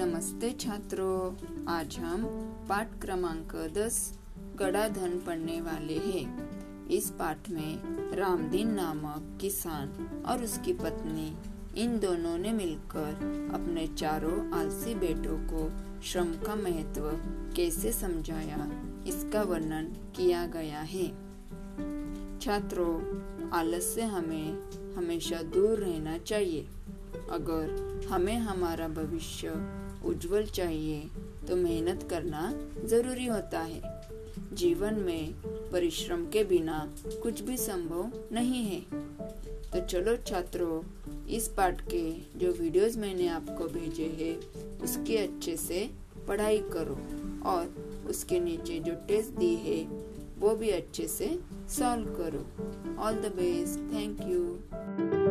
नमस्ते छात्रों, आज हम पाठ क्रमांक 10 गड़ाधन पढ़ने वाले हैं। इस पाठ में रामदीन नामक किसान और उसकी पत्नी, इन दोनों ने मिलकर अपने चारों आलसी बेटों को श्रम का महत्व कैसे समझाया, इसका वर्णन किया गया है। छात्रों आलस से हमें हमेशा दूर रहना चाहिए। अगर हमें हमारा भविष्य उज्जवल चाहिए तो मेहनत करना ज़रूरी होता है। जीवन में परिश्रम के बिना कुछ भी संभव नहीं है। तो चलो छात्रों, इस पाठ के जो वीडियोस मैंने आपको भेजे हैं, उसके अच्छे से पढ़ाई करो और उसके नीचे जो टेस्ट दी है, वो भी अच्छे से सॉल्व करो। All the best thank you